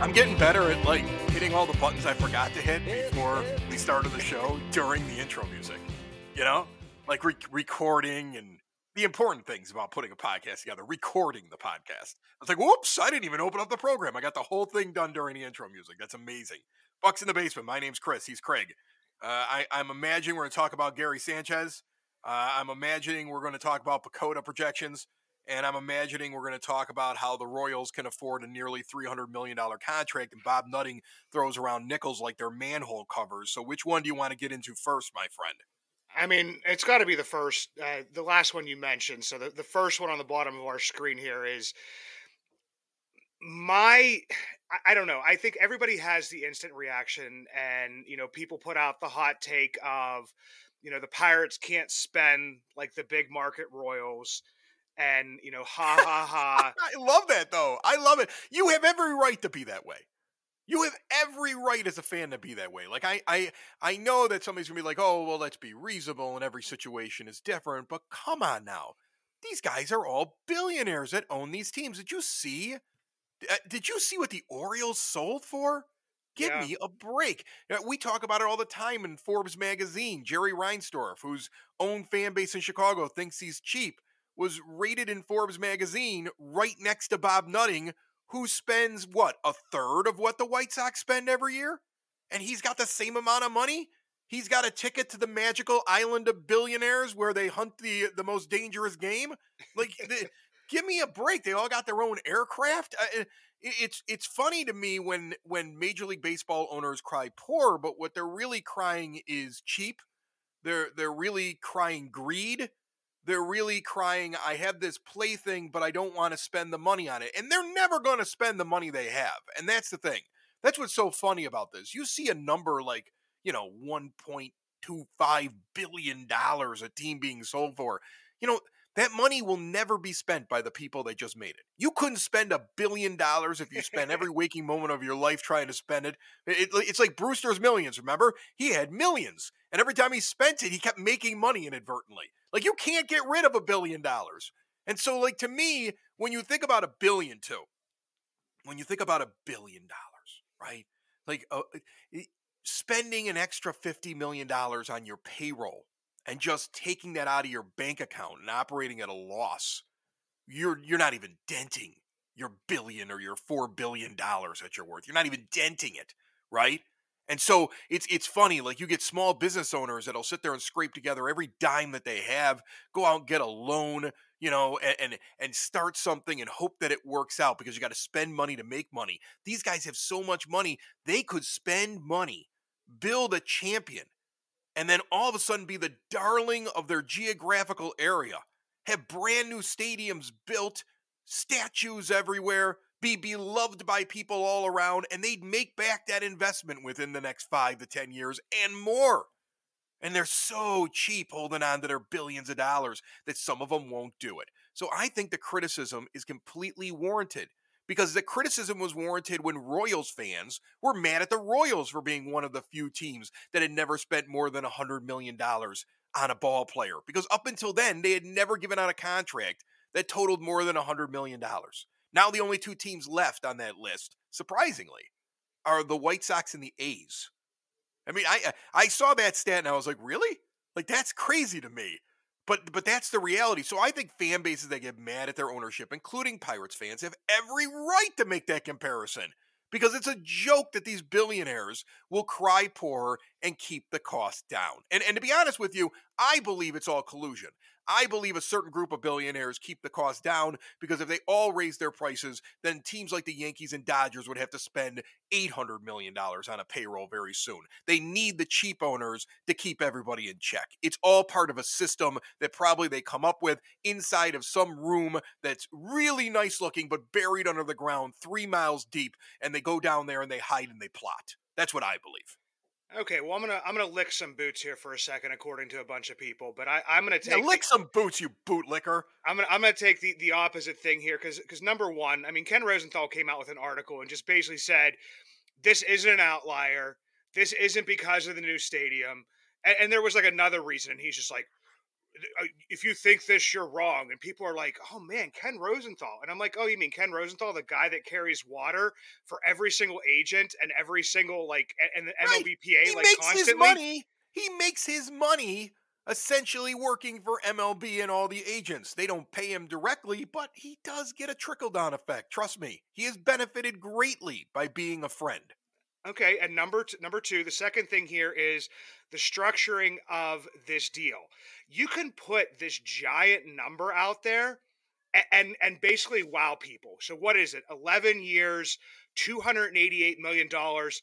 I'm getting better at like hitting all the buttons I forgot to hit before we started the show during the intro music. You know, like re- recording and the important things about putting a podcast together, recording the podcast. I was like, whoops, I didn't even open up the program. I got the whole thing done during the intro music. That's amazing. Bucs in the basement. My name's Chris. He's Craig. Uh, I, I'm imagining we're going to talk about Gary Sanchez. Uh, I'm imagining we're going to talk about PECOTA projections. And I'm imagining we're going to talk about how the Royals can afford a nearly $300 million contract and Bob Nutting throws around nickels like they're manhole covers. So, which one do you want to get into first, my friend? I mean, it's got to be the first, uh, the last one you mentioned. So the, the first one on the bottom of our screen here is my. I- I don't know. I think everybody has the instant reaction, and you know, people put out the hot take of, you know, the Pirates can't spend like the big market Royals, and you know, ha ha ha. I love that, though. I love it. You have every right to be that way. You have every right as a fan to be that way. Like I, I, I know that somebody's gonna be like, "Oh, well, let's be reasonable, and every situation is different." But come on now, these guys are all billionaires that own these teams. Did you see? uh, Did you see what the Orioles sold for? Give Yeah. me a break. We talk about it all the time in Forbes magazine. Jerry Reinsdorf, whose own fan base in Chicago thinks he's cheap, was rated in Forbes magazine right next to Bob Nutting, who spends what, a third of what the White Sox spend every year? And he's got the same amount of money? He's got a ticket to the magical island of billionaires where they hunt the the most dangerous game. Like, the, give me a break. They all got their own aircraft. I- I- it's it's funny to me when when Major League Baseball owners cry poor, but what they're really crying is cheap. They're they're really crying greed. They're really crying, I have this plaything, but I don't want to spend the money on it. And they're never going to spend the money they have. And that's the thing. That's what's so funny about this. You see a number like, you know, $1.25 billion a team being sold for. You know, that money will never be spent by the people that just made it. You couldn't spend a billion dollars if you spent every waking moment of your life trying to spend it. It- It's like Brewster's Millions, remember? He had millions. And every time he spent it, he kept making money inadvertently. Like, you can't get rid of a billion dollars. And so, like, to me, when you think about a billion, too, when you think about a billion dollars, right? Like, uh, spending an extra $50 million on your payroll and just taking that out of your bank account and operating at a loss, you're you're not even denting your billion or your four billion dollars that you're worth. You're not even denting it, right? And so it's it's funny, like you get small business owners that'll sit there and scrape together every dime that they have, go out and get a loan, you know, and and, and start something and hope that it works out because you got to spend money to make money. These guys have so much money, they could spend money, build a champion, and then all of a sudden be the darling of their geographical area. Have brand new stadiums built, statues everywhere, be beloved by people all around, and they'd make back that investment within the next five to 10 years and more. And they're so cheap holding on to their billions of dollars that some of them won't do it. So I think the criticism is completely warranted because the criticism was warranted when Royals fans were mad at the Royals for being one of the few teams that had never spent more than $100 million on a ball player. Because up until then, they had never given out a contract that totaled more than $100 million. Now, the only two teams left on that list, surprisingly, are the White Sox and the A's. I mean, I I saw that stat and I was like, really? Like that's crazy to me. But but that's the reality. So I think fan bases that get mad at their ownership, including Pirates fans, have every right to make that comparison because it's a joke that these billionaires will cry poor and keep the cost down. And and to be honest with you, I believe it's all collusion. I believe a certain group of billionaires keep the cost down because if they all raise their prices, then teams like the Yankees and Dodgers would have to spend $800 million on a payroll very soon. They need the cheap owners to keep everybody in check. It's all part of a system that probably they come up with inside of some room that's really nice looking, but buried under the ground three miles deep. And they go down there and they hide and they plot. That's what I believe. Okay, well I'm gonna I'm gonna lick some boots here for a second, according to a bunch of people. But I I'm gonna take yeah, lick the, some boots, you bootlicker. I'm gonna I'm gonna take the the opposite thing here because because number one, I mean Ken Rosenthal came out with an article and just basically said this isn't an outlier. This isn't because of the new stadium. And, and there was like another reason, and he's just like, Uh, if you think this, you're wrong. And people are like, oh man, Ken Rosenthal. And I'm like, oh, you mean Ken Rosenthal, the guy that carries water for every single agent and every single like and the Right. MLBPA He like makes constantly. his money. He makes his money essentially working for MLB and all the agents. They don't pay him directly, but he does get a trickle down effect. Trust me, he has benefited greatly by being a friend. Okay, and number t- number two, the second thing here is the structuring of this deal. You can put this giant number out there a- and and basically wow people. So what is it? 11 years, 288 million dollars.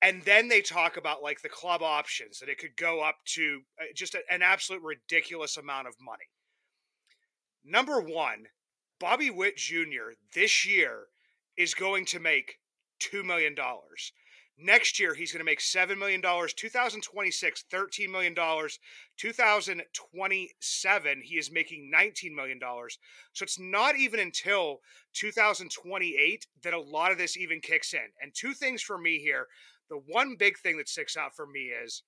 And then they talk about like the club options that it could go up to uh, just a- an absolute ridiculous amount of money. Number 1, Bobby Witt Jr. this year is going to make 2 million dollars. Next year, he's going to make $7 million. 2026, $13 million. 2027, he is making $19 million. So it's not even until 2028 that a lot of this even kicks in. And two things for me here. The one big thing that sticks out for me is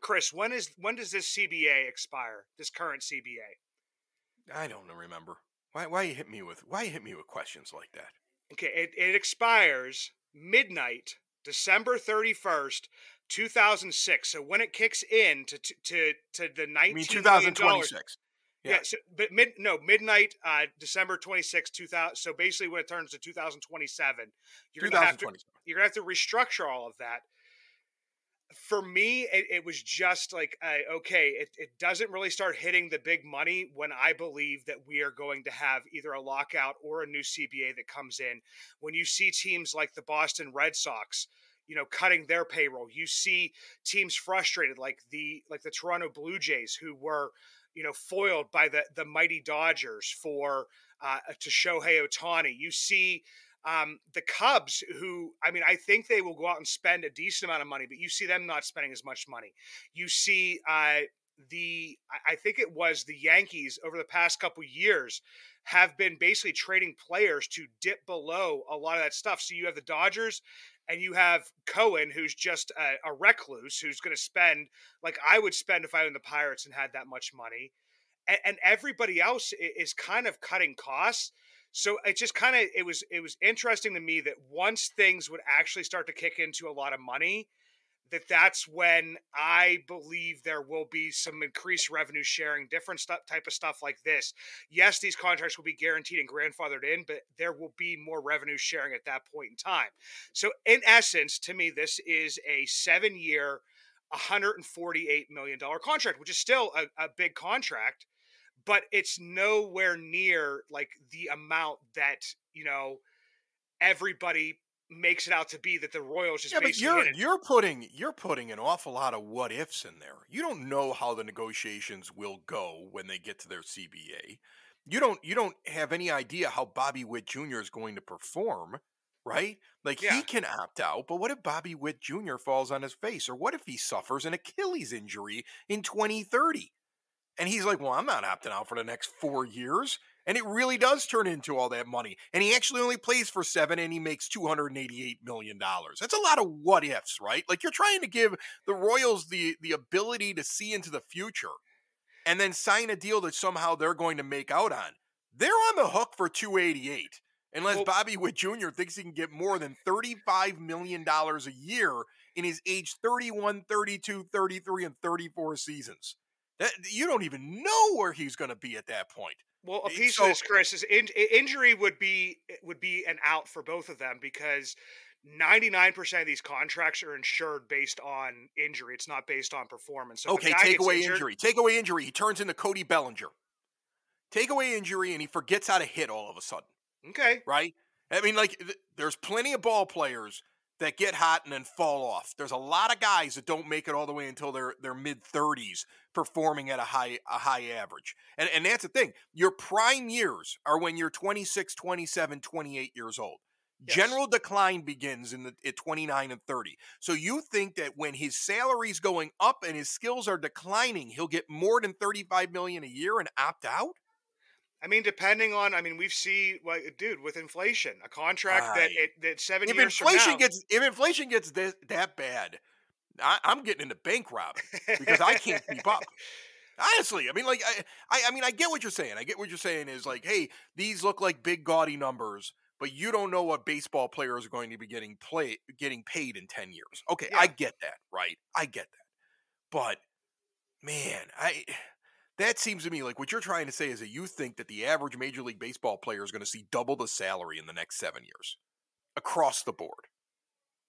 Chris, when is when does this CBA expire? This current CBA? I don't remember. Why why you hit me with why you hit me with questions like that? Okay, it, it expires midnight, December 31st, 2006. So when it kicks in to to to, to the 19 I mean 2026. Yeah. Yeah. so, but mid no midnight, uh, December 26, 2000. So basically, when it turns to 2027, you're gonna have to 2027. you're gonna have to restructure all of that. For me, it, it was just like, uh, okay, it, it doesn't really start hitting the big money when I believe that we are going to have either a lockout or a new CBA that comes in. When you see teams like the Boston Red Sox, you know, cutting their payroll, you see teams frustrated like the like the Toronto Blue Jays who were, you know, foiled by the the mighty Dodgers for uh, to Shohei Ohtani. You see um, the Cubs, who I mean, I think they will go out and spend a decent amount of money, but you see them not spending as much money. You see uh, the, I- think it was the Yankees over the past couple years have been basically trading players to dip below a lot of that stuff. So you have the Dodgers. And you have Cohen, who's just a, a recluse, who's going to spend like I would spend if I owned the Pirates and had that much money. And, and everybody else is kind of cutting costs. So it just kind of it was it was interesting to me that once things would actually start to kick into a lot of money, that that's when I believe there will be some increased revenue sharing, different stuff type of stuff like this. Yes, these contracts will be guaranteed and grandfathered in, but there will be more revenue sharing at that point in time. So in essence, to me, this is a seven year, $148 million contract, which is still a, a big contract but it's nowhere near like the amount that you know everybody makes it out to be that the Royals just Yeah, but you're it. you're putting you're putting an awful lot of what ifs in there. You don't know how the negotiations will go when they get to their CBA. You don't you don't have any idea how Bobby Witt Jr. is going to perform, right? Like Yeah. he can opt out, but what if Bobby Witt Jr. falls on his face, or what if he suffers an Achilles injury in 2030? And he's like, "Well, I'm not opting out for the next four years." And it really does turn into all that money. And he actually only plays for seven and he makes $288 million. That's a lot of what ifs, right? Like you're trying to give the Royals the, the ability to see into the future and then sign a deal that somehow they're going to make out on. They're on the hook for 288 unless Well- Bobby Witt Jr. thinks he can get more than $35 million a year in his age 31, 32, 33, and 34 seasons. That, you don't even know where he's going to be at that point. Well, a piece so- of this, Chris, is in, injury would be would be an out for both of them because ninety nine percent of these contracts are insured based on injury. It's not based on performance. So okay, take away injured- injury. Take away injury. He turns into Cody Bellinger. Take away injury, and he forgets how to hit all of a sudden. Okay, right? I mean, like, th- there's plenty of ball players that get hot and then fall off. There's a lot of guys that don't make it all the way until their their mid 30s performing at a high a high average. And and that's the thing. Your prime years are when you're 26, 27, 28 years old. Yes. General decline begins in the at 29 and 30. So you think that when his salary's going up and his skills are declining, he'll get more than 35 million a year and opt out? I mean, depending on, I mean, we've seen, like, dude, with inflation, a contract that Aye. it, that seven if years from inflation now, gets if inflation gets this, that bad, I, I'm getting into bank robbing because I can't keep up. Honestly, I mean, like, I, I, I mean, I get what you're saying. I get what you're saying is like, hey, these look like big gaudy numbers, but you don't know what baseball players are going to be getting play getting paid in ten years. Okay, I get that, right? I get that, but man, I. That seems to me like what you're trying to say is that you think that the average Major League Baseball player is going to see double the salary in the next seven years across the board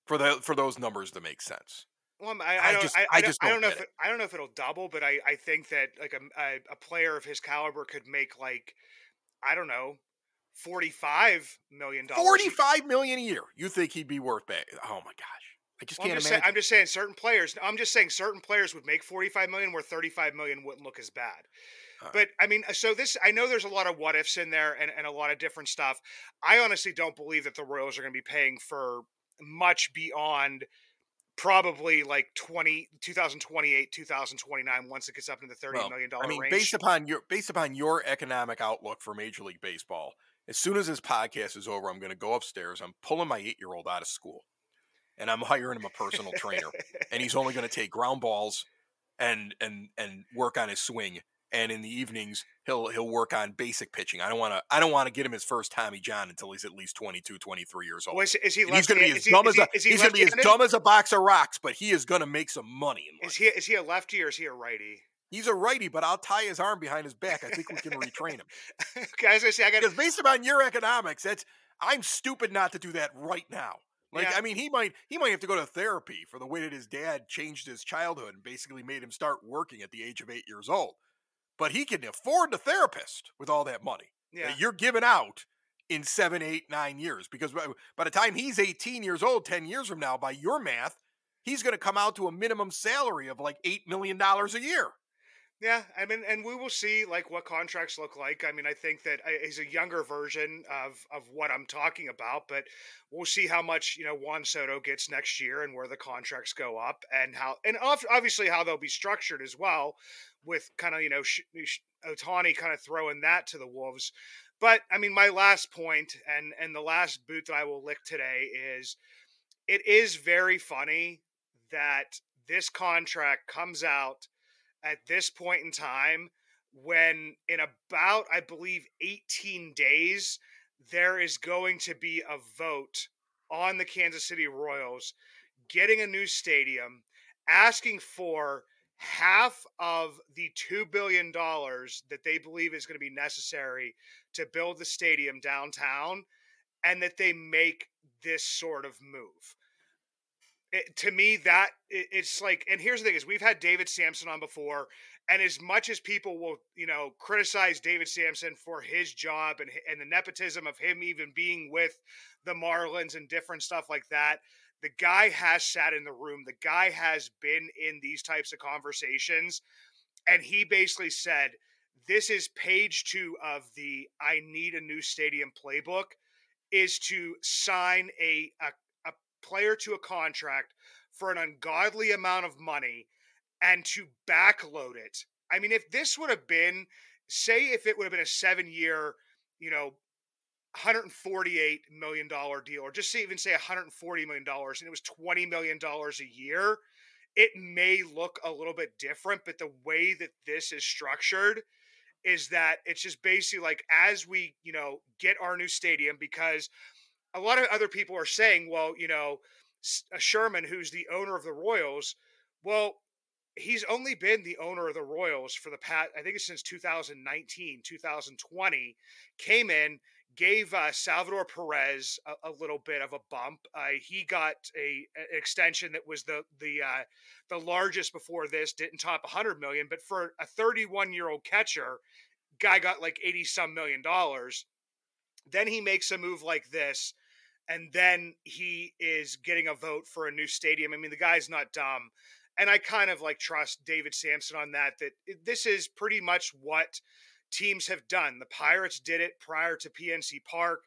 for the for those numbers to make sense. Well, I, I, I don't, just- I, I just don't, I don't know if it, I don't know if it'll double, but I, I think that like a, a a player of his caliber could make like I don't know forty five million dollars. Forty-five million a year. You think he'd be worth that? Oh my gosh, I just Well, I'm can't just, saying, imagine. I'm just saying certain players. I'm just saying certain players would make 45 million, where 35 million wouldn't look as bad. All But I mean, so this I know there's a lot of what ifs in there and, and a lot of different stuff. I honestly don't believe that the Royals are going to be paying for much beyond probably like 20 2028 2029 once it gets up into the thirty Well, million dollar I mean, range based upon your based upon your economic outlook for Major League Baseball, as soon as this podcast is over, I'm going to go upstairs. I'm pulling my eight-year-old out of school, and I'm hiring him a personal trainer, and he's only going to take ground balls and and and work on his swing. And in the evenings, he'll he'll work on basic pitching. I don't want to I don't want to get him his first Tommy John until he's at least 22, 23 years old. Well, is, is he he's going to be as is he- dumb as a, he- he he's going to be as dumb as a box of rocks, but he is going to make some money in life. Is he is he a lefty or is he a righty? He's a righty, but I'll tie his arm behind his back. I think we can retrain him. as I say, I got Because based upon your economics, that's I'm stupid not to do that right now. Like, Yeah. I mean, he might he might have to go to therapy for the way that his dad changed his childhood and basically made him start working at the age of eight years old. But he can afford the therapist with all that money yeah. that you're giving out in seven, eight, nine years. Because by, by the time he's 18 years old, 10 years from now, by your math, he's going to come out to a minimum salary of like $8 million a year. Yeah, I mean, and we will see like what contracts look like. I mean, I think that uh, he's a younger version of of what I'm talking about, but we'll see how much you know Juan Soto gets next year and where the contracts go up and how and obviously how they'll be structured as well, with kind of you know Ohtani kind of throwing that to the wolves. But I mean, my last point and and the last boot that I will lick today is, it is very funny that this contract comes out at this point in time when in about i believe 18 days there is going to be a vote on the kansas city royals getting a new stadium asking for half of the $2 billion that they believe is going to be necessary to build the stadium downtown and that they make this sort of move it, to me that it, it's like and here's the thing is we've had david samson on before and as much as people will you know criticize david samson for his job and and the nepotism of him even being with the marlins and different stuff like that the guy has sat in the room the guy has been in these types of conversations and he basically said this is page two of the i need a new stadium playbook is to sign a, a player to a contract for an ungodly amount of money and to backload it. I mean, if this would have been, say, if it would have been a seven year, you know, $148 million deal, or just say, even say $140 million, and it was $20 million a year, it may look a little bit different. But the way that this is structured is that it's just basically like as we, you know, get our new stadium, because a lot of other people are saying, well, you know, uh, Sherman, who's the owner of the Royals, well, he's only been the owner of the Royals for the past, I think it's since 2019, 2020. Came in, gave uh, Salvador Perez a, a, little bit of a bump. Uh, he got a an extension that was the the uh, the largest before this. Didn't top 100 million, but for a 31 year old catcher, guy got like 80 some million dollars. Then he makes a move like this, and then he is getting a vote for a new stadium. I mean, the guy's not dumb and I kind of like trust David Samson on that. That this is pretty much what teams have done. The Pirates did it prior to PNC Park.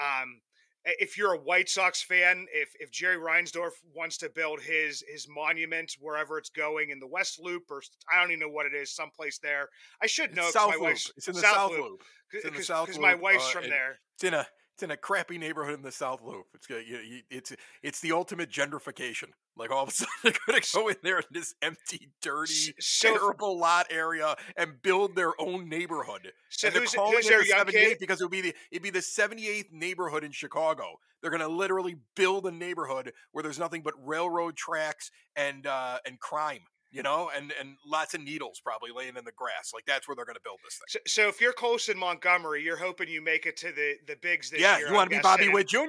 Um, if you're a White Sox fan, if if Jerry Reinsdorf wants to build his his monument wherever it's going in the West Loop or I don't even know what it is, someplace there. I should know. It's South my Loop. Wife's, It's in the South, Loop. Loop. It's in the South Because my wife's uh, from there. It's in a it's in a crappy neighborhood in the South Loop. It's it's it's the ultimate gentrification. Like all of a sudden they're going to go in there in this empty, dirty, So, terrible lot area and build their own neighborhood. so and they're who's, calling who's it the 78th kid? because it would be the it'd be the 78th neighborhood in Chicago. They're going to literally build a neighborhood where there's nothing but railroad tracks and uh, and crime, you know, and and lots of needles probably laying in the grass. Like that's where they're going to build this thing. So, so if you're in Montgomery, you're hoping you make it to the the bigs this yeah, year. you want to be Bobby Witt Jr.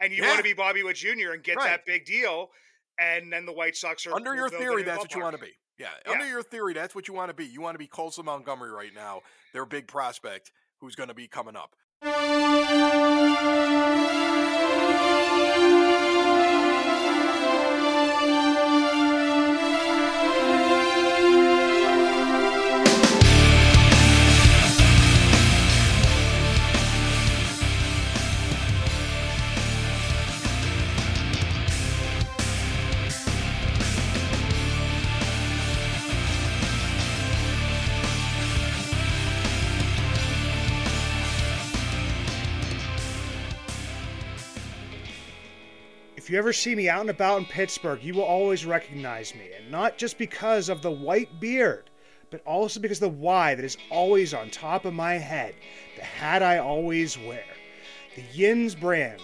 and you Yeah. want to be Bobby Witt Jr. and get Right. that big deal, and then the White Sox are Under your theory, that's what you want to be. Yeah, Yeah. under your theory, that's what you want to be. You want to be Colson Montgomery right now, their big prospect who's going to be coming up. You ever see me out and about in Pittsburgh, you will always recognize me, and not just because of the white beard, but also because of the Y that is always on top of my head, the hat I always wear. The Yinzz brand,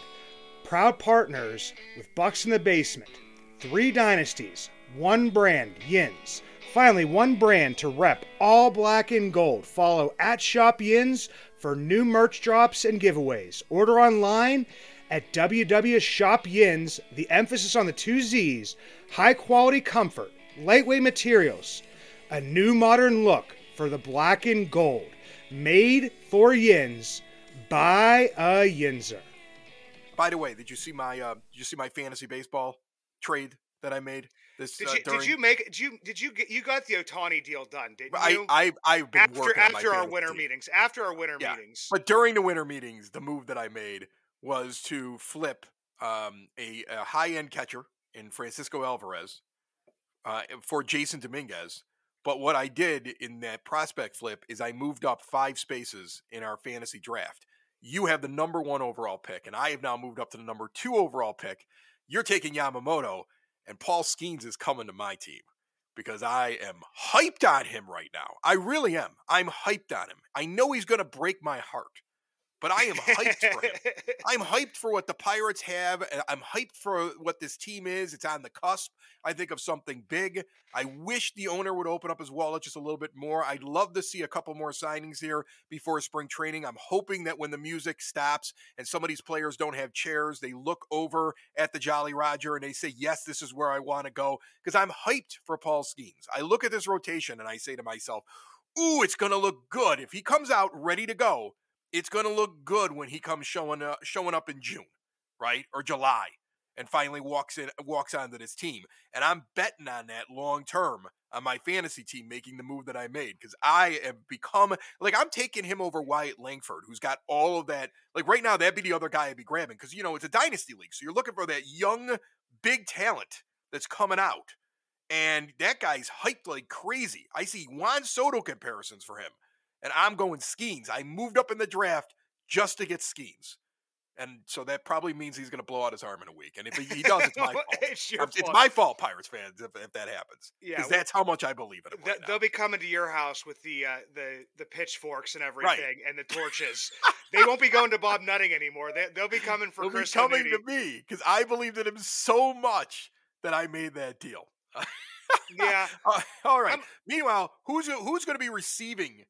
proud partners with Bucs in the Basement. Three dynasties, one brand, Yinzz. Finally, one brand to rep all black and gold. Follow at Shop Yinzz for new merch drops and giveaways. Order online at www.shopyinzz. The emphasis on the two Z's high quality comfort, lightweight materials, a new modern look for the black and gold. Made for Yins by a Yinzer. By the way, did you see my uh, did you see my fantasy baseball trade that I made this? Did uh, you during, did you make did you did you get you got the Ohtani deal done? Didn't I you? I I've been after working on my after our winter team. meetings, after our winter Yeah, meetings. But during the winter meetings, the move that I made was to flip um, a, a high end catcher in Francisco Alvarez uh, for Jasson Dominguez. But what I did in that prospect flip is I moved up five spaces in our fantasy draft. You have the number one overall pick, and I have now moved up to the number two overall pick. You're taking Yamamoto, and Paul Skenes is coming to my team because I am hyped on him right now. I really am. I'm hyped on him. I know he's going to break my heart, but I am hyped for him. I'm hyped for what the Pirates have. and I'm hyped for what this team is. It's on the cusp, I think, of something big. I wish the owner would open up his wallet just a little bit more. I'd love to see a couple more signings here before spring training. I'm hoping that when the music stops and some of these players don't have chairs, they look over at the Jolly Roger and they say, Yes, this is where I want to go. Because I'm hyped for Paul Skenes. I look at this rotation and I say to myself, Ooh, it's going to look good. If he comes out ready to go, it's going to look good when he comes showing up, showing up in June, right or July, and finally walks in walks onto this team. And I'm betting on that long term on my fantasy team making the move that I made because I have become like I'm taking him over Wyatt Langford, who's got all of that. Like right now, that'd be the other guy I'd be grabbing because you know it's a dynasty league, so you're looking for that young big talent that's coming out. And that guy's hyped like crazy. I see Juan Soto comparisons for him and I'm going Skenes. I moved up in the draft just to get Skenes. And so that probably means he's going to blow out his arm in a week. And if he, does, it's my fault. it's your It's my fault, Pirates fans, if, if that happens. Yeah, Because well, that's how much I believe in him. Th- Right they'll be coming to your house with the uh, the the pitchforks and Right. everything and the torches. they won't be going to Bob Nutting anymore. They, they'll be coming for They'll be coming to me because I believed in him so much that I made that deal. Yeah. Uh, all right. Meanwhile, who's who's going to be receiving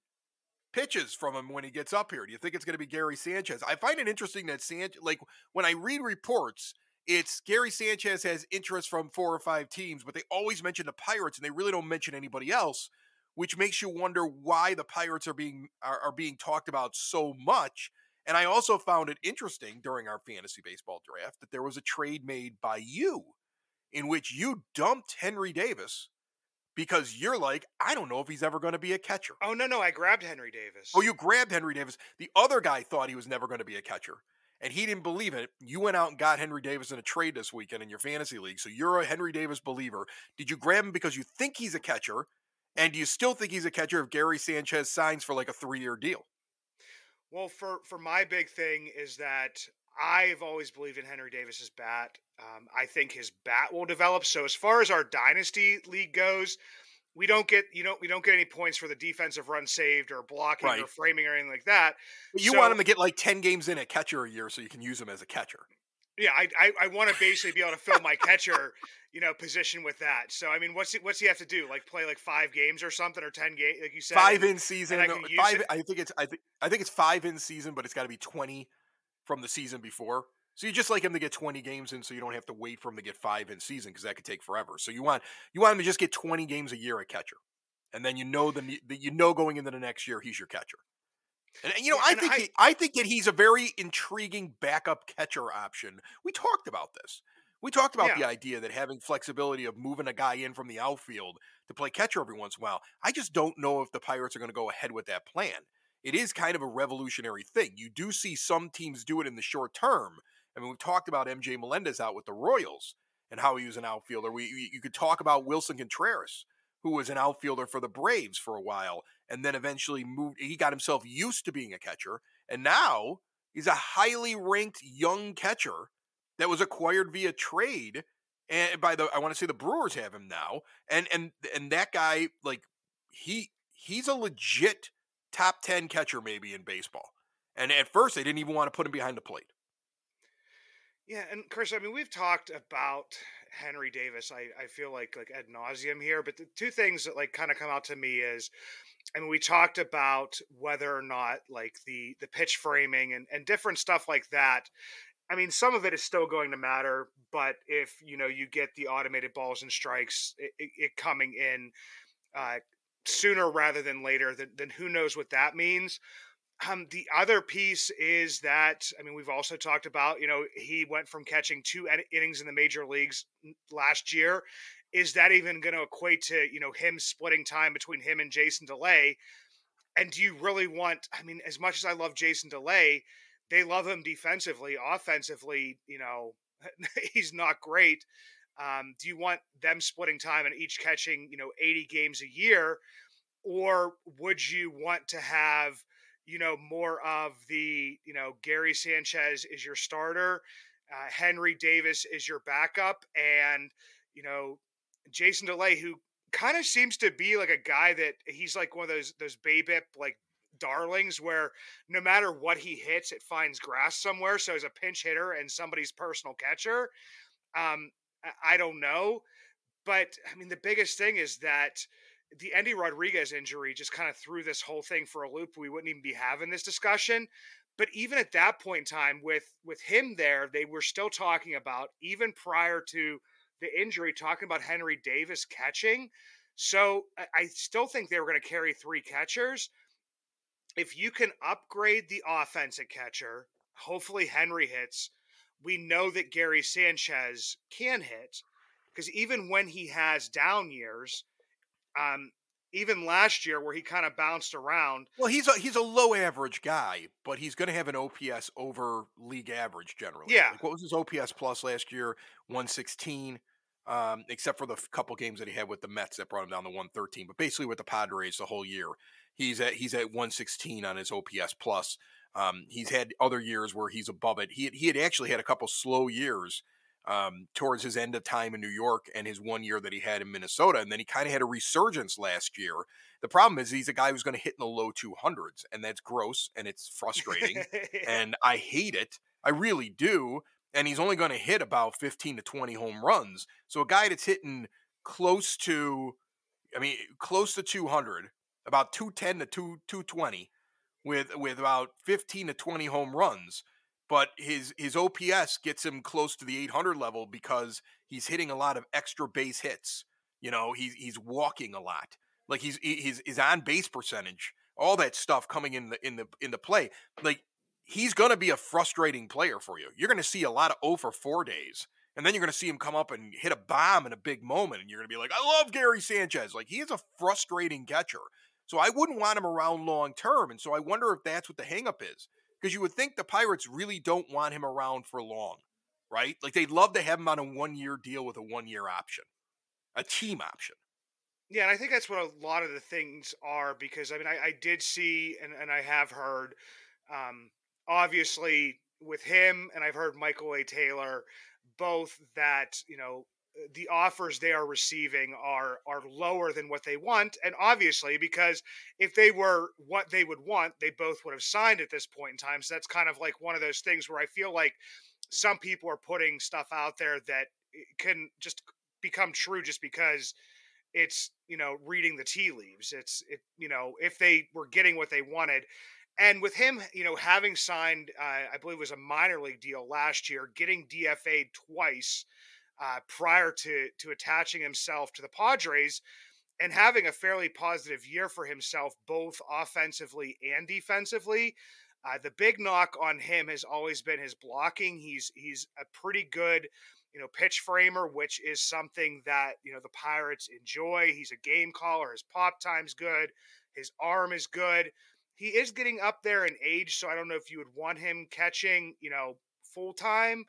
pitches from him when he gets up here? Do you think it's going to be Gary Sanchez? I find it interesting that Sanchez, like when I read reports, it's Gary Sanchez has interest from four or five teams, but they always mention the Pirates and they really don't mention anybody else, which makes you wonder why the Pirates are being are, are being talked about so much. And I also found it interesting during our fantasy baseball draft that there was a trade made by you in which you dumped Henry Davis because you're like, I don't know if he's ever going to be a catcher. Oh no, no, I grabbed Henry Davis. Oh, you grabbed Henry Davis. The other guy thought he was never going to be a catcher, and he didn't believe it. You went out and got Henry Davis in a trade this weekend in your fantasy league, so you're a Henry Davis believer. Did you grab him because you think he's a catcher, and do you still think he's a catcher if Gary Sanchez signs for like a three-year deal? Well, for for my big thing is that I've always believed in Henry Davis's bat. Um, I think his bat will develop. So as far as our dynasty league goes, we don't get you know we don't get any points for the defensive run saved or blocking or framing or anything like that. But you So- want him to get like ten games in at catcher a year so you can use him as a catcher. Yeah, I I, I want to basically be able to fill my catcher, you know, position with that. So I mean, what's he, what's he have to do? Like play like five games or something or ten games, like you said. five in season. I no, Five. I think it's. I think. I think it's five in season, but it's got to be twenty from the season before. So you just like him to get twenty games in, so you don't have to wait for him to get five in season because that could take forever. So you want you want him to just get twenty games a year at catcher, and then you know the that you know going into the next year he's your catcher. And, and, you know, Yeah, I think I- he, I think that he's a very intriguing backup catcher option. We talked about this. We talked about the idea that having flexibility of moving a guy in from the outfield to play catcher every once in a while. I just don't know if the Pirates are going to go ahead with that plan. It is kind of a revolutionary thing. You do see some teams do it in the short term. I mean, we've talked about MJ Melendez out with the Royals and how he was an outfielder. We you- could talk about Wilson Contreras, who was an outfielder for the Braves for a while, and then eventually moved. He got himself used to being a catcher, and now he's a highly ranked young catcher that was acquired via trade. And by the, I want to say the Brewers have him now, and and and that guy, like he he's a legit top ten catcher maybe in baseball. And at first, they didn't even want to put him behind the plate. Yeah, and Chris, I mean, we've talked about Henry Davis. I, I feel like like ad nauseum here, but the two things that like kind of come out to me is, I mean, we talked about whether or not like the the pitch framing and and different stuff like that. I mean, some of it is still going to matter, but if you know you get the automated balls and strikes, it, it, it coming in uh, sooner rather than later, then, then who knows what that means. Um, the other piece is that I mean we've also talked about you know he went from catching two in- innings in the major leagues last year. Is that even going to equate to you know him splitting time between him and Jason Delay? And do you really want? I mean, as much as I love Jason Delay, they love him defensively. Offensively, you know, he's not great. Um, do you want them splitting time and each catching you know 80 games a year, or would you want to have you know, more of the, you know, Gary Sanchez is your starter, uh, Henry Davis is your backup, and, you know, Jason Delay, who kind of seems to be like a guy that he's like one of those, those BABIP like darlings where no matter what he hits, it finds grass somewhere. So he's a pinch hitter and somebody's personal catcher, um, I- don't know. But I mean, the biggest thing is that the Endy Rodriguez injury just kind of threw this whole thing for a loop. We wouldn't even be having this discussion. But even at that point in time, with with him there, they were still talking about even prior to the injury, talking about Henry Davis catching. So I, I still think they were going to carry three catchers. If you can upgrade the offense at catcher, hopefully Henry hits. We know that Gary Sanchez can hit because even when he has down years, um, even last year where he kind of bounced around, Well, he's a he's a low average guy, but he's going to have an OPS over league average generally. Yeah. Like, what was his OPS plus last year? One sixteen. Um, except for the couple games that he had with the Mets that brought him down to one thirteen. But basically with the Padres the whole year, he's at he's at one sixteen on his OPS plus. Um, he's had other years where he's above it. He had, he had actually had a couple slow years um, towards his end of time in New York and his one year that he had in Minnesota, and then he kind of had a resurgence last year. The problem is he's a guy who's going to hit in the low 200s, and that's gross and it's frustrating, and I hate it. I really do. And he's only going to hit about 15 to 20 home runs. So a guy that's hitting close to, I mean, close to 200, about 210 to 2, 220, with with about 15 to 20 home runs. But his his OPS gets him close to the 800 level because he's hitting a lot of extra base hits. You know, he's he's walking a lot. Like he's he's his on base percentage, all that stuff coming in the in the in the play. Like he's going to be a frustrating player for you. You're going to see a lot of 0 for 4 days. And then you're going to see him come up and hit a bomb in a big moment. And you're going to be like, I love Gary Sanchez. Like, he is a frustrating catcher. So I wouldn't want him around long term. And so I wonder if that's what the hangup is. Because you would think the Pirates really don't want him around for long, right? Like, they'd love to have him on a one year deal with a one year option, a team option. Yeah, and I think that's what a lot of the things are because I mean I, I did see and, and I have heard um, obviously with him and I've heard Michael A. Taylor both that, you know, the offers they are receiving are are lower than what they want. And obviously because if they were what they would want they both would have signed at this point in time. So that's kind of like one of those things where i feel like some people are putting stuff out there that can just become true just because it's you know reading the tea leaves. It's it you know if they were getting what they wanted. And with him, you know, having signed, uh, I believe it was a minor league deal last year, getting DFA'd twice uh, prior to to attaching himself to the Padres, and having a fairly positive year for himself, both offensively and defensively. Uh, the big knock on him has always been his blocking. He's he's a pretty good, you know, pitch framer, which is something that you know the Pirates enjoy. He's a game caller. His pop time's good. His arm is good he is getting up there in age, so I don't know if you would want him catching, you know, full time.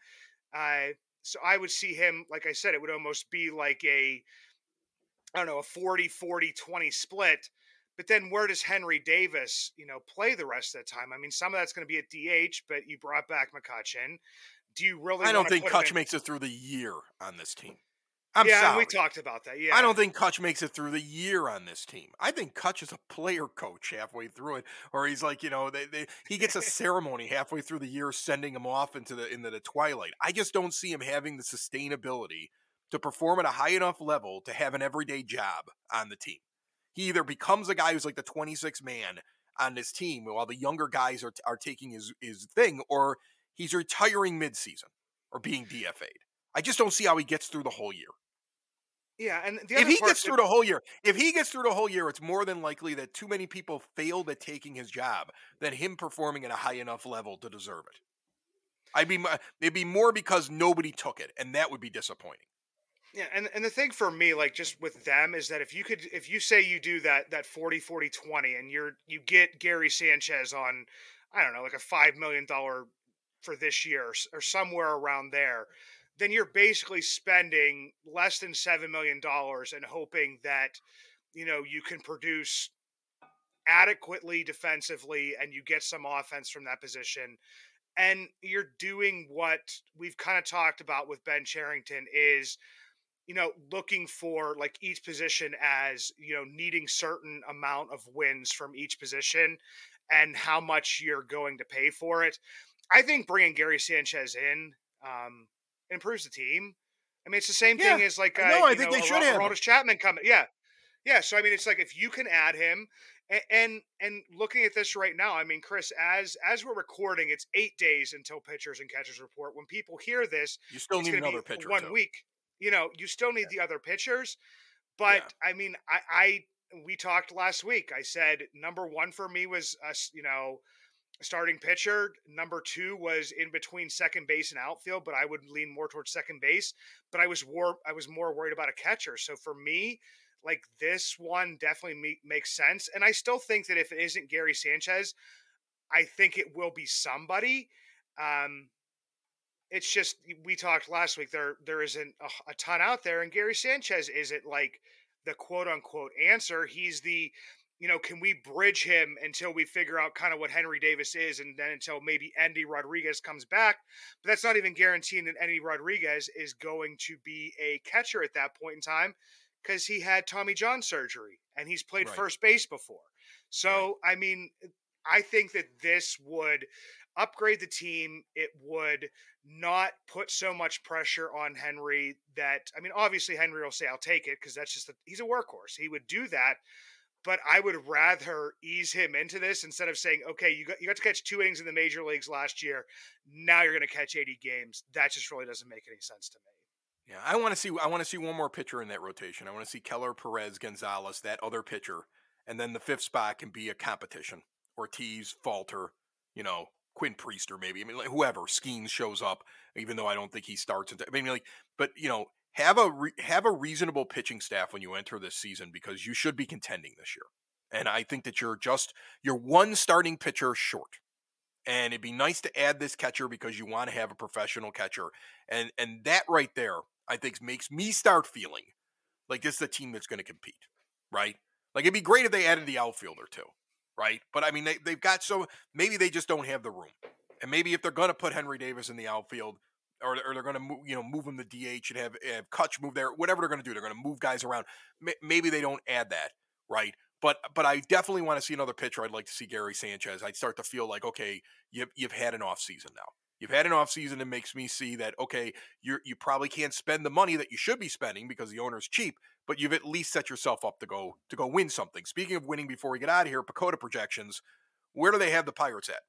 Uh, so I would see him, like I said, it would almost be like a, I don't know, a 40, 40, 20 split. But then where does Henry Davis, you know, play the rest of the time? I mean, some of that's going to be at DH, but you brought back McCutchen. Do you really? I don't think Kutch makes it through the year on this team. I'm yeah, sorry. we talked about that. Yeah, I don't think Kutch makes it through the year on this team. I think Kutch is a player coach halfway through it, or he's like, you know, they, they, he gets a ceremony halfway through the year, sending him off into the into the twilight. I just don't see him having the sustainability to perform at a high enough level to have an everyday job on the team. He either becomes a guy who's like the 26 man on this team while the younger guys are are taking his his thing, or he's retiring midseason or being DFA'd. I just don't see how he gets through the whole year. Yeah, and if he gets through the whole year, if he gets through the whole year, it's more than likely that too many people failed at taking his job than him performing at a high enough level to deserve it. I'd be it'd be more because nobody took it, and that would be disappointing. Yeah, and, and the thing for me, like just with them, is that if you could if you say you do that that 40 40 20 and you're you get Gary Sanchez on, I don't know, like a five million dollar for this year or somewhere around there then you're basically spending less than seven million dollars and hoping that you know you can produce adequately defensively and you get some offense from that position. And you're doing what we've kind of talked about with Ben Cherington is you know looking for like each position as you know needing certain amount of wins from each position and how much you're going to pay for it. I think bringing gary sanchez in um, improves the team. I mean, it's the same yeah. thing as like uh, no, I think know, they should have Aroldis Chapman coming. Yeah, yeah. So I mean, it's like if you can add him, and, and and looking at this right now, I mean, Chris, as as we're recording, it's eight days until pitchers and catchers report. When people hear this, you still need another pitcher. One too. week, you know, you still need yeah. the other pitchers. But yeah. I mean, I, I we talked last week. I said number one for me was us, you know starting pitcher. Number two was in between second base and outfield, but I would lean more towards second base. But I was war- I was more worried about a catcher. So for me, like this one definitely me- makes sense. And I still think that if it isn't Gary Sanchez, I think it will be somebody. Um, it's just we talked last week. There there isn't a, a ton out there, and Gary Sanchez isn't like the quote unquote answer. He's the you know, can we bridge him until we figure out kind of what Henry Davis is, and then until maybe Endy Rodriguez comes back? But that's not even guaranteeing that Endy Rodriguez is going to be a catcher at that point in time because he had Tommy John surgery and he's played right. first base before. So, right. I mean, I think that this would upgrade the team. It would not put so much pressure on Henry that I mean, obviously Henry will say, "I'll take it" because that's just a, he's a workhorse. He would do that, but I would rather ease him into this instead of saying, "Okay, you got you got to catch two innings in the major leagues last year. Now you're going to catch 80 games." That just really doesn't make any sense to me. Yeah, I want to see. I want to see one more pitcher in that rotation. I want to see Keller, Perez, Gonzales, that other pitcher, and then the fifth spot can be a competition. Ortiz, Falter, you know, Quinn Priester, maybe. I mean, like, whoever Skenes shows up, even though I don't think he starts. Into, I mean, like, but you know, have a re- have a reasonable pitching staff when you enter this season because you should be contending this year. And I think that you're just you're one starting pitcher short. And it'd be nice to add this catcher because you want to have a professional catcher. And and that right there, I think makes me start feeling like this is a team that's going to compete, right? Like it'd be great if they added the outfielder too, right? But I mean, they, they've got so maybe they just don't have the room. And maybe if they're going to put Henry Davis in the outfield, or, or they're going to move, you know, move him to DH and have, have Kutch move there, whatever they're going to do, they're going to move guys around. Maybe they don't add that, right? But but I definitely want to see another pitcher. I'd like to see Gary Sanchez. I'd start to feel like okay, you've you've had an off season now. You've had an off season that makes me see that okay, you you probably can't spend the money that you should be spending because the owner's cheap, but you've at least set yourself up to go to go win something. Speaking of winning, before we get out of here, PECOTA projections. Where do they have the Pirates at?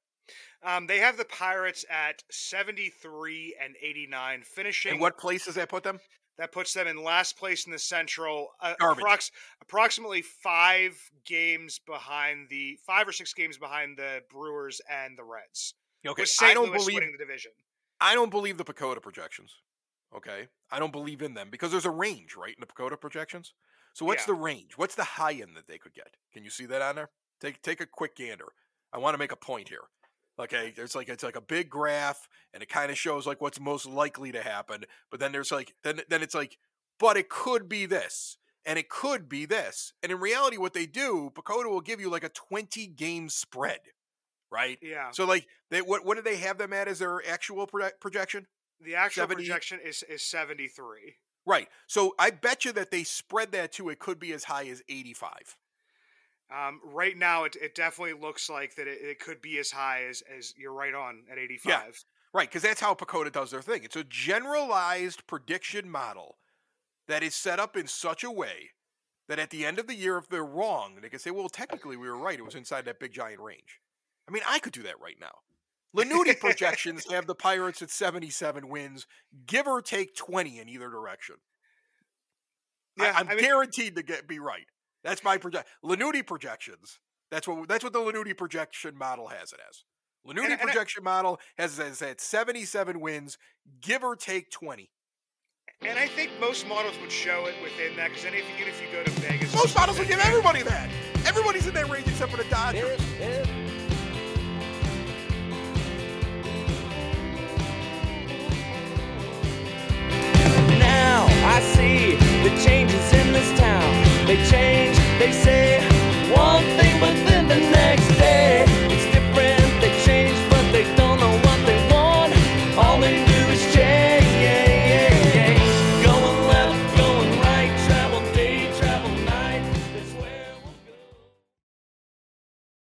Um, they have the Pirates at 73 and 89, finishing. And what place does that put them? That puts them in last place in the Central, uh, approx- approximately five games behind the five or six games behind the Brewers and the Reds. Okay, I don't Louis believe the division. I don't believe the PECOTA projections. Okay, I don't believe in them because there's a range, right, in the PECOTA projections. So what's yeah. the range? What's the high end that they could get? Can you see that on there? Take take a quick gander. I want to make a point here. Okay, there's like it's like a big graph, and it kind of shows like what's most likely to happen. But then there's like then then it's like, but it could be this, and it could be this. And in reality, what they do, PECOTA will give you like a 20 game spread, right? Yeah. So like they what what do they have them at as their actual pro- projection? The actual 70? projection is is 73. Right. So I bet you that they spread that too. It could be as high as 85. Um, right now, it, it definitely looks like that it, it, could be as high as, as you're right on at 85. Yeah, right, because that's how PECOTA does their thing. It's a generalized prediction model that is set up in such a way that at the end of the year, if they're wrong, they can say, well, technically we were right. It was inside that big giant range. I mean, I could do that right now. Lanuti projections have the Pirates at 77 wins, give or take 20 in either direction. Yeah, I, am guaranteed to get be right. That's my project. Lanuti projections. That's what that's what the Lanuti projection model has it as. Lanuti and, projection I, model has it at 77 wins, give or take 20. And I think most models would show it within that because then if, even if you go to Vegas, most models would give everybody that. Everybody's in that range except for the Dodgers. Now I see the changes in this town. They change, they say.